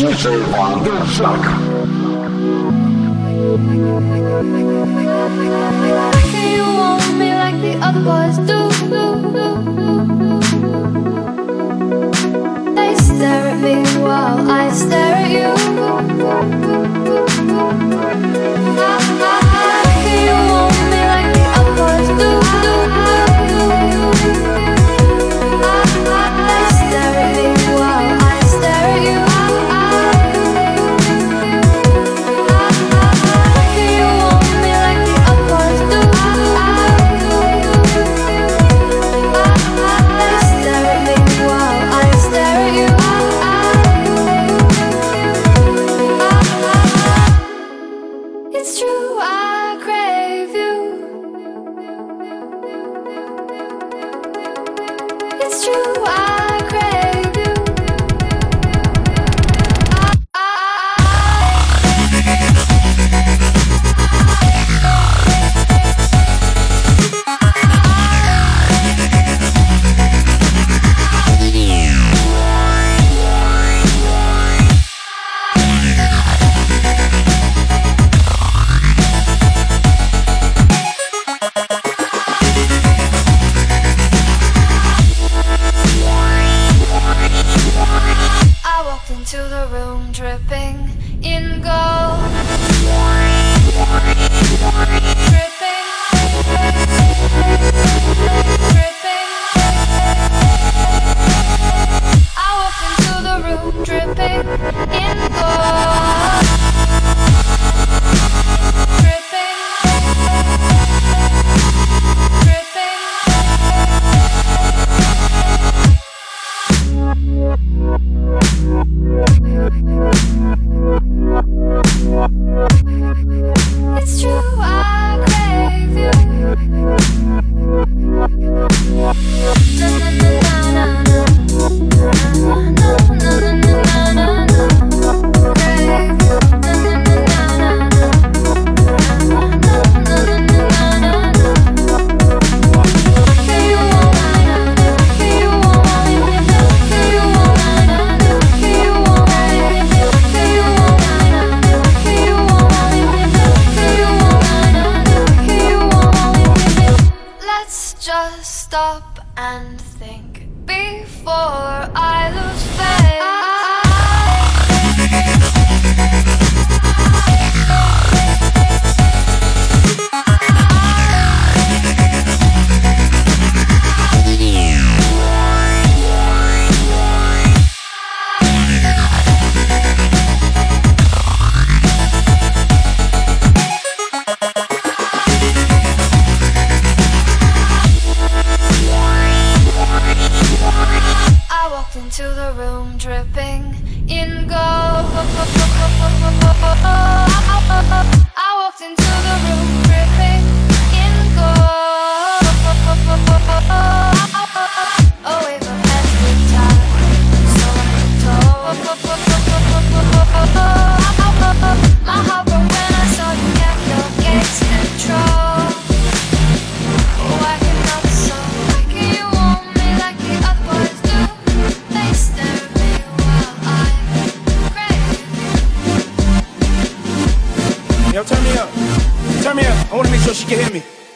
DJ Wandersack. You want me like the other boys do. They stare at me while I stare at you.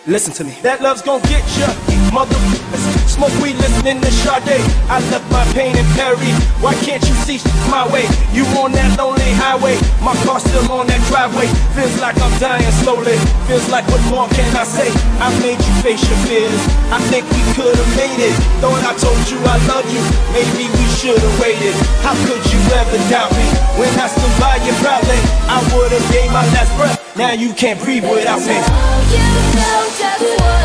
Listen to me. That love's gonna get ya, motherfuckers. Smoke weed, listening to Sade. I left my pain in Paris. Why can't you see my way? You on that lonely highway. My car still on that driveway. Feels like I'm dying slowly. Feels like what more can I say? I made you face your fears. I think we could've made it. Thought I told you I love you. Maybe we should've waited. How could you ever doubt me? When I stood by you proudly, I would've gave my last breath. Now you can't breathe without me. Motherfucker. Trying to find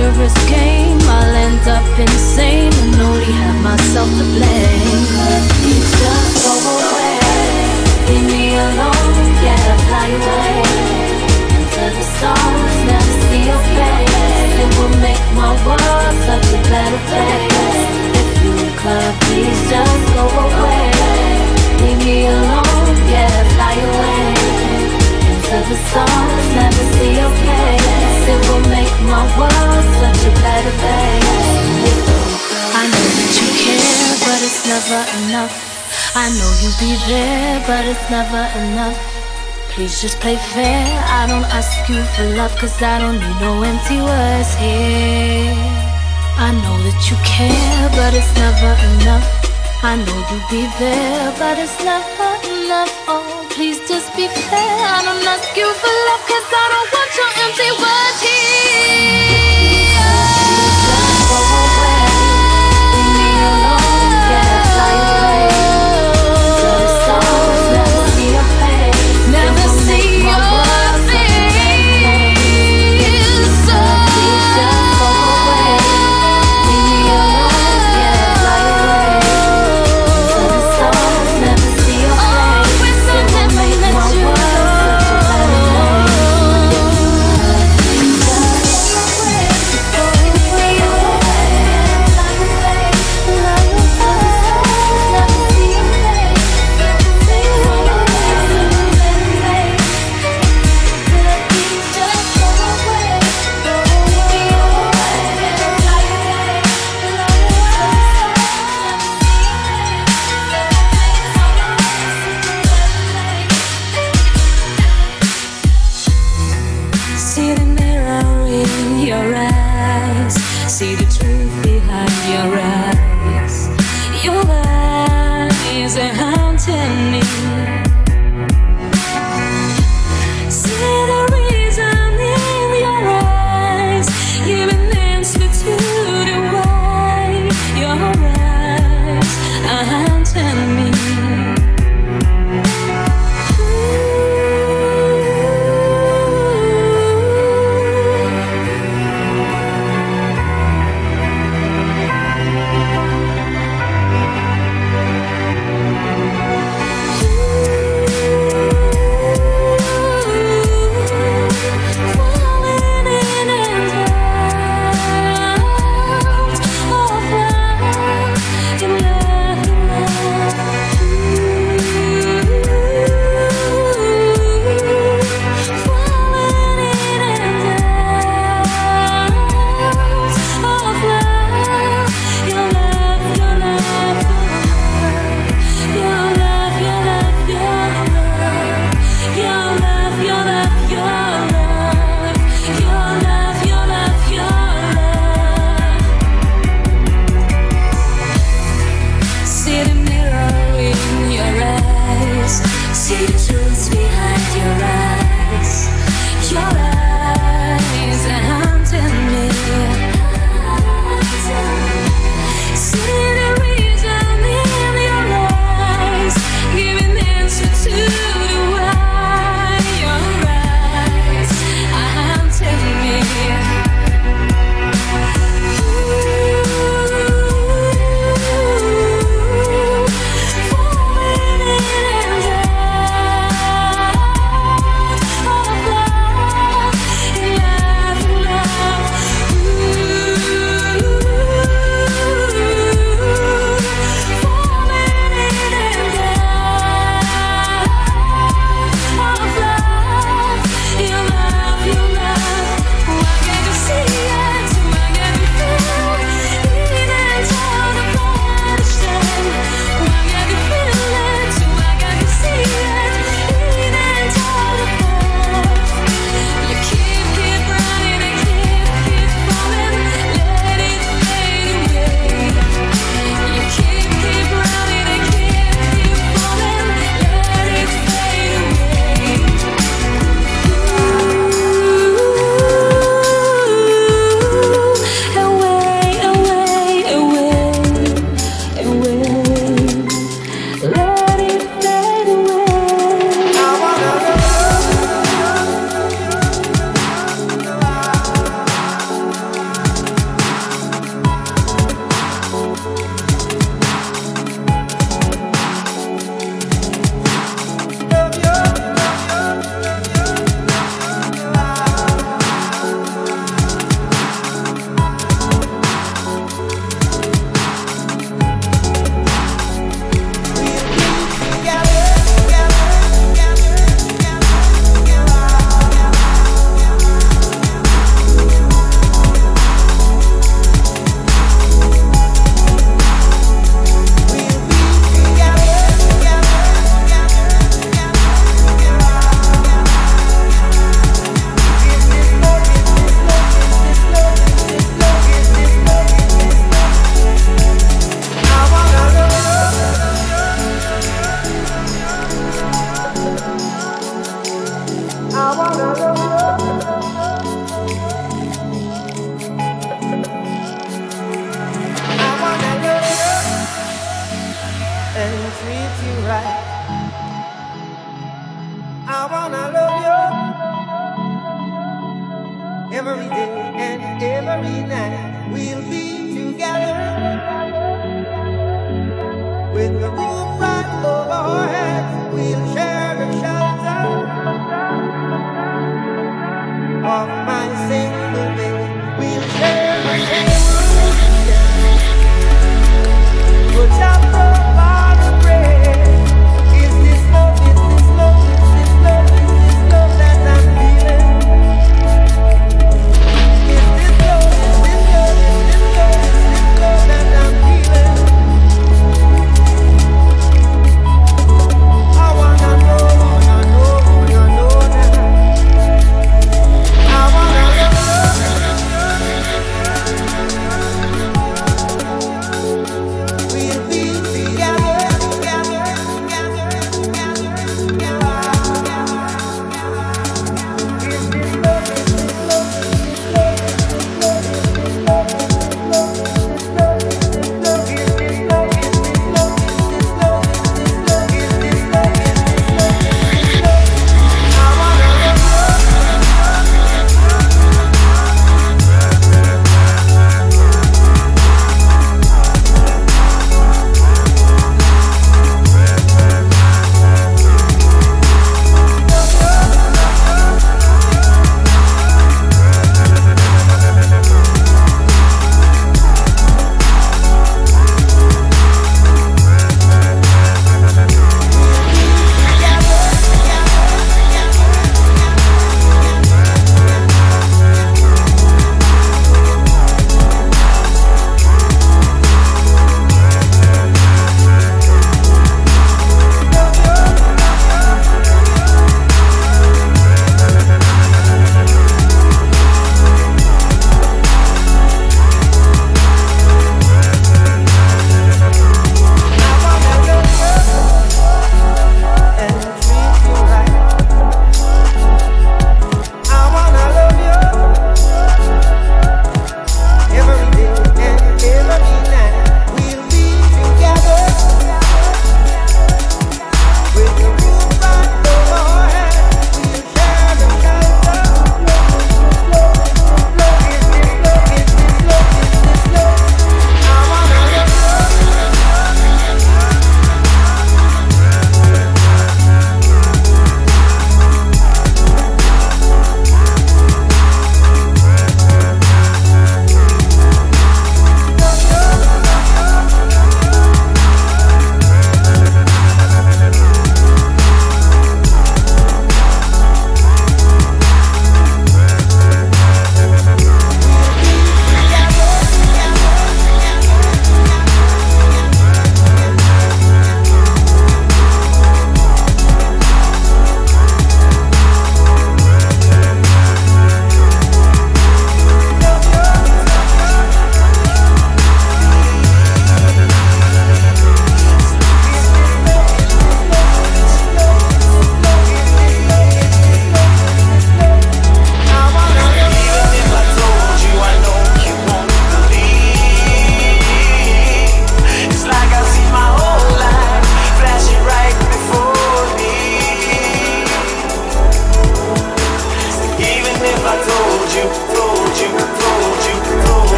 dangerous game. I'll end up insane and only have myself to blame. Just go away, leave me alone, yeah, fly away. Into the stars, never see your face. It will make my world such a better place. If you could please just go away, leave me alone, yeah, fly away. Into the stars, never see your face my a better. I know that you care, but it's never enough. I know you'll be there, but it's never enough. Please just play fair. I don't ask you for love, cause I don't need no empty words here. I know that you care, but it's never enough. I know you'll be there, but it's never enough. Oh, please just be fair. I don't ask you for love, cause I don't want your empty words here.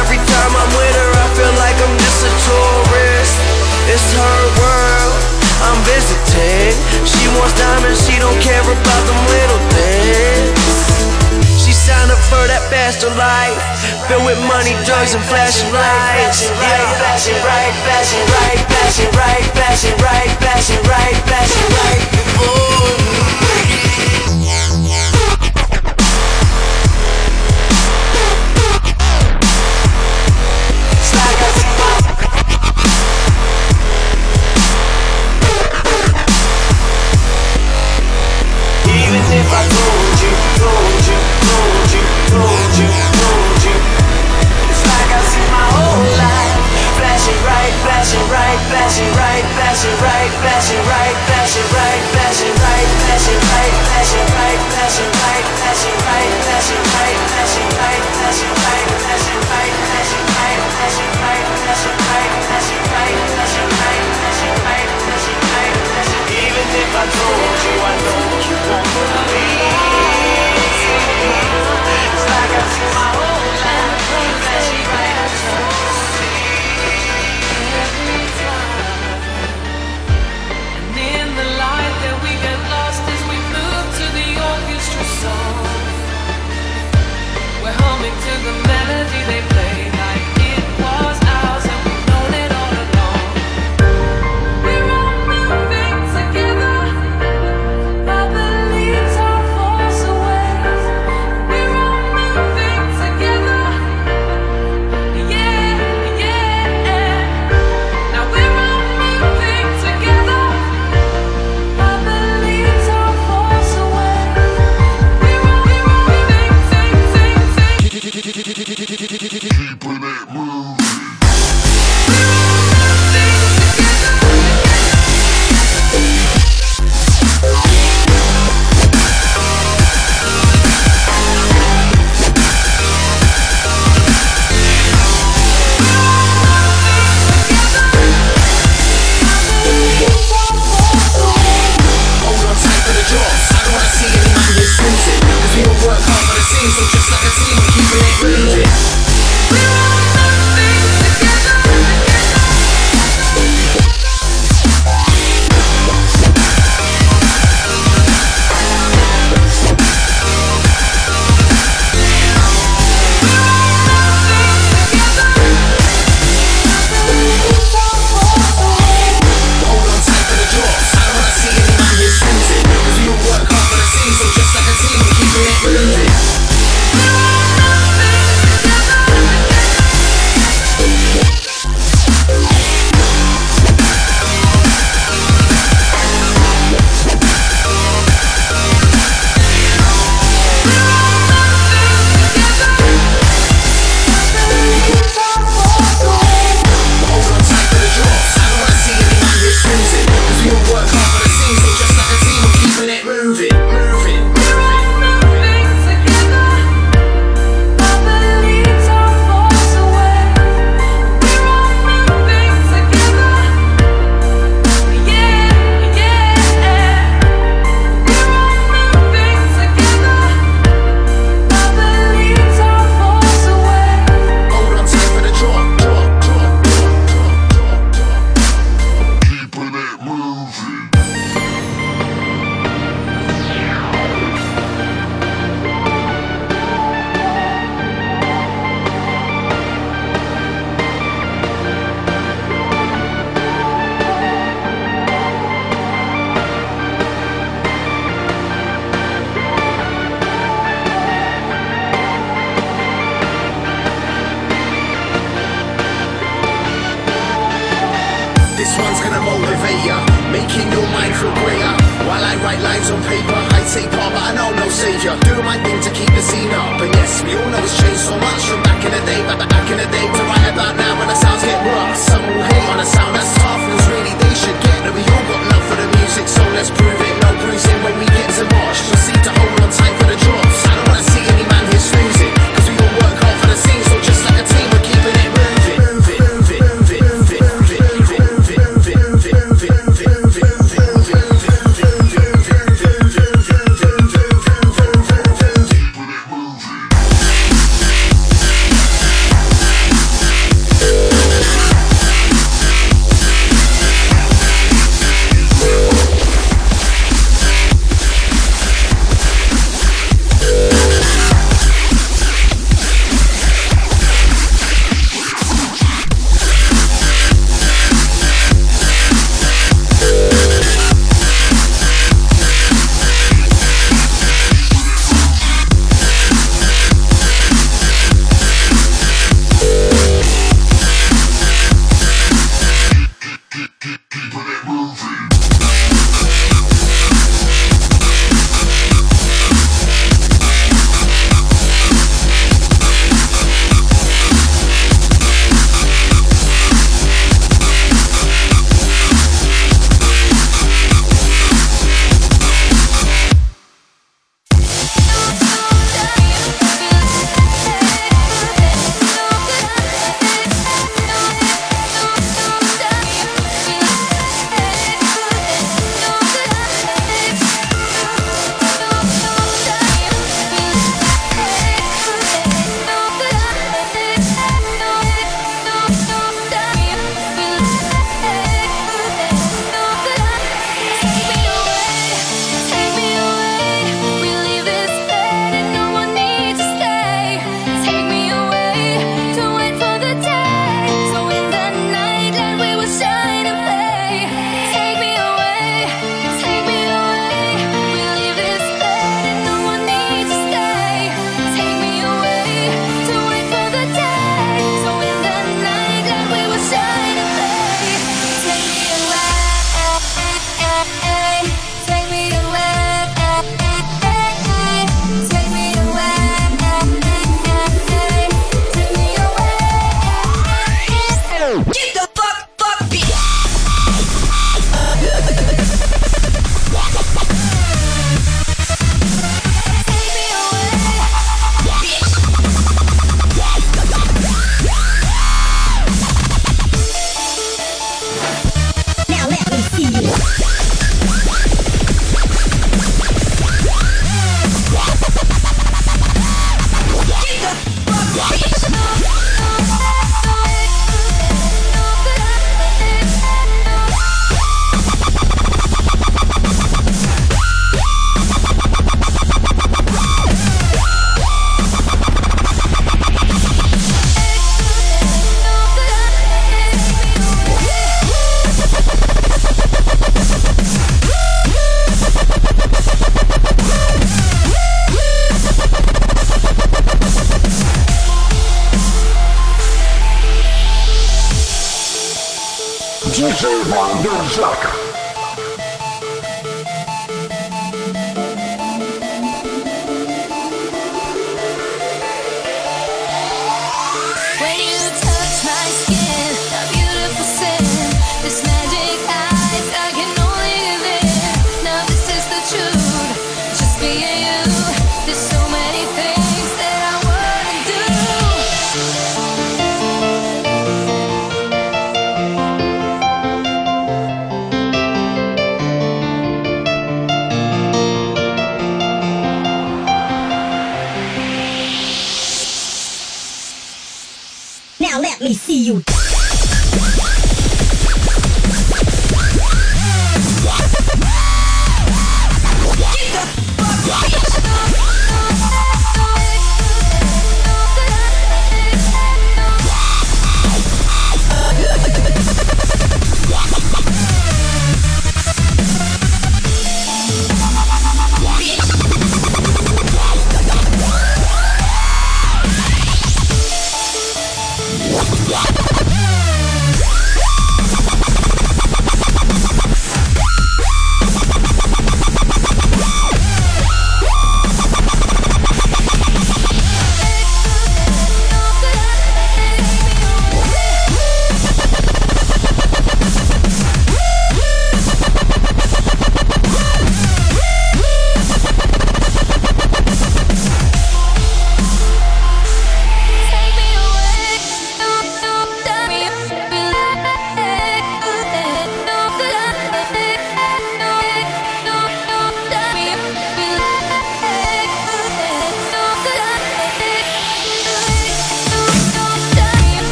every time I'm with her, I feel like I'm just a tourist. It's her world, I'm visiting. She wants diamonds, she don't care about them little things. She signed up for that faster life, filled with money, drugs, and flashing lights. Right, Flashing right, flashing right, flashing right, flashing right, flashing right, flashing right.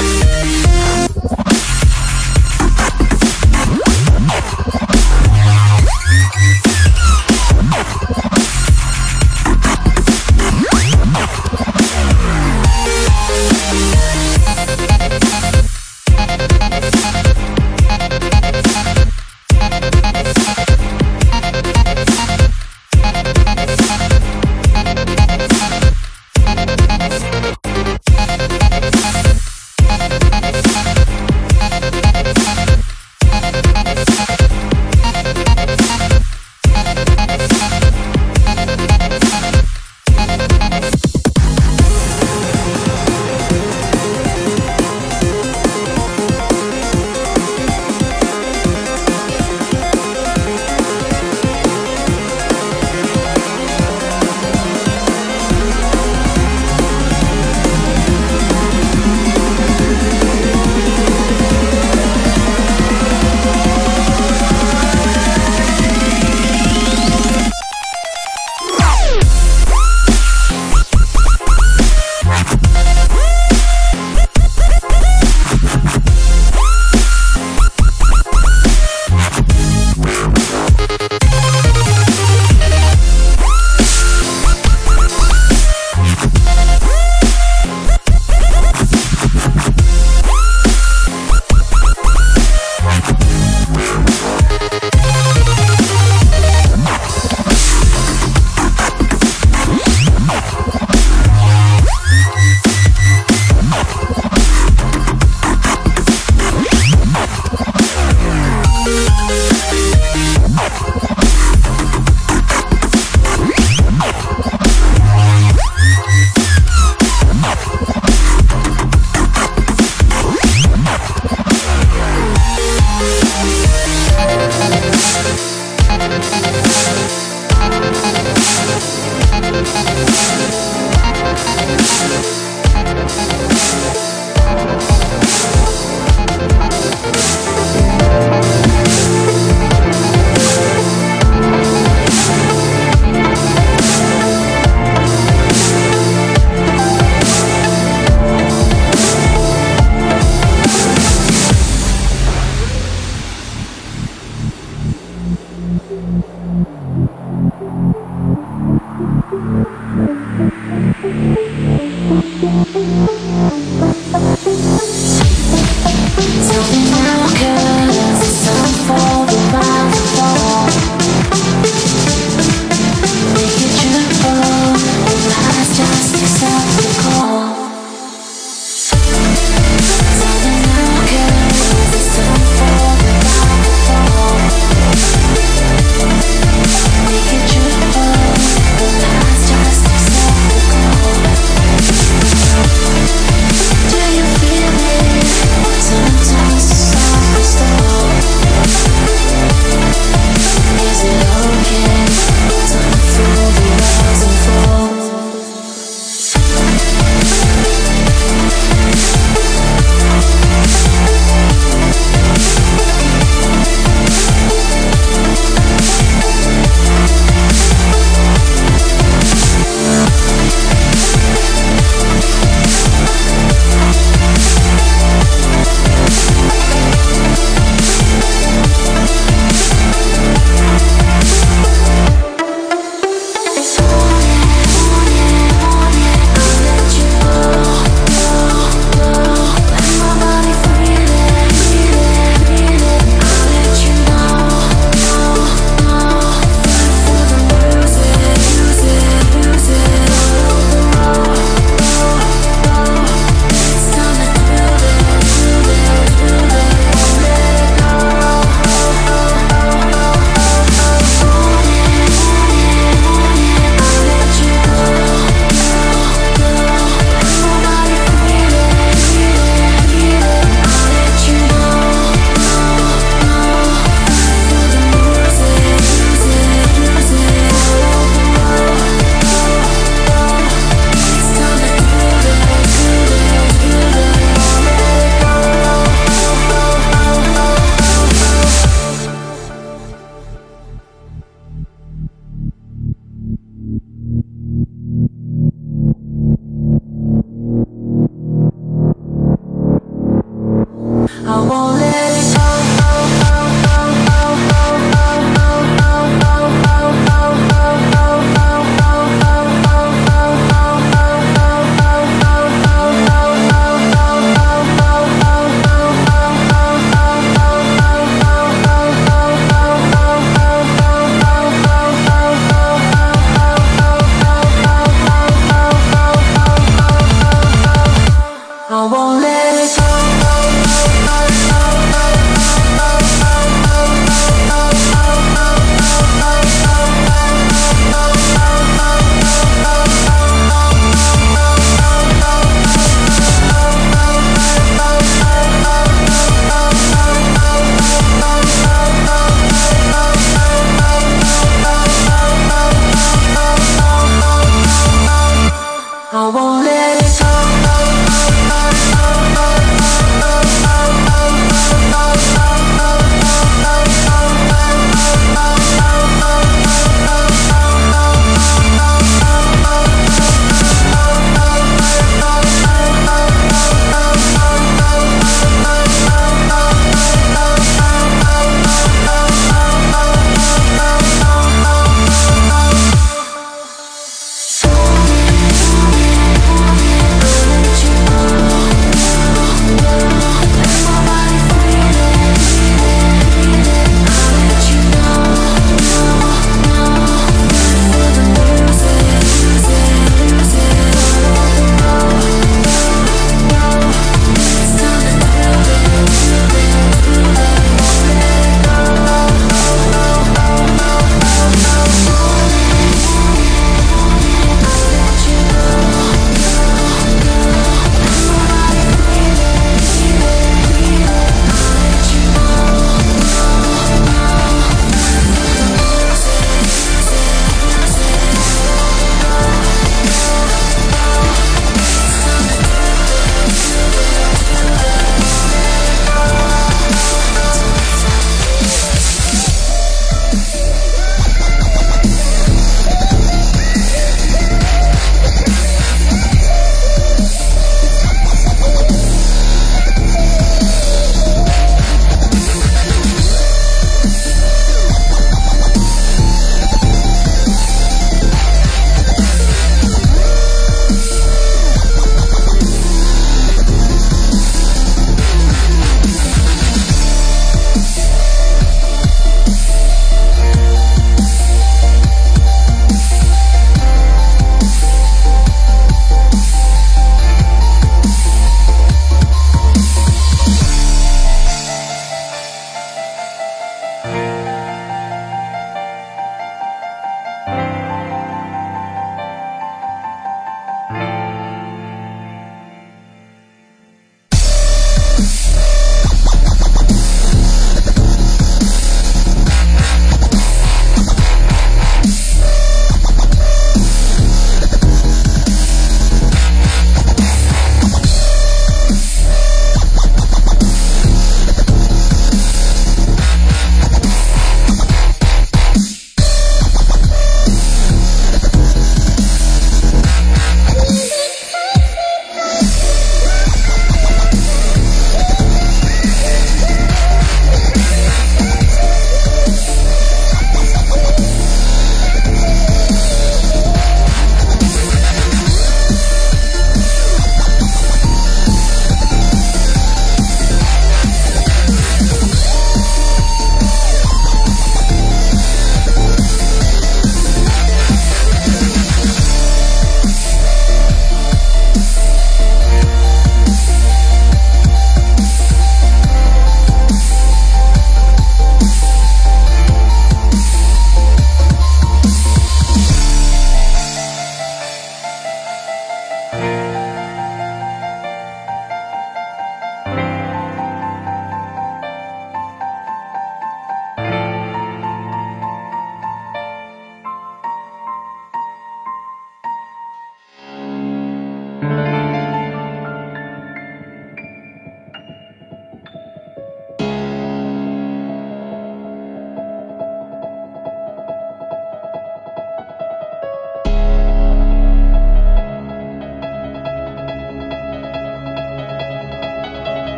Yes.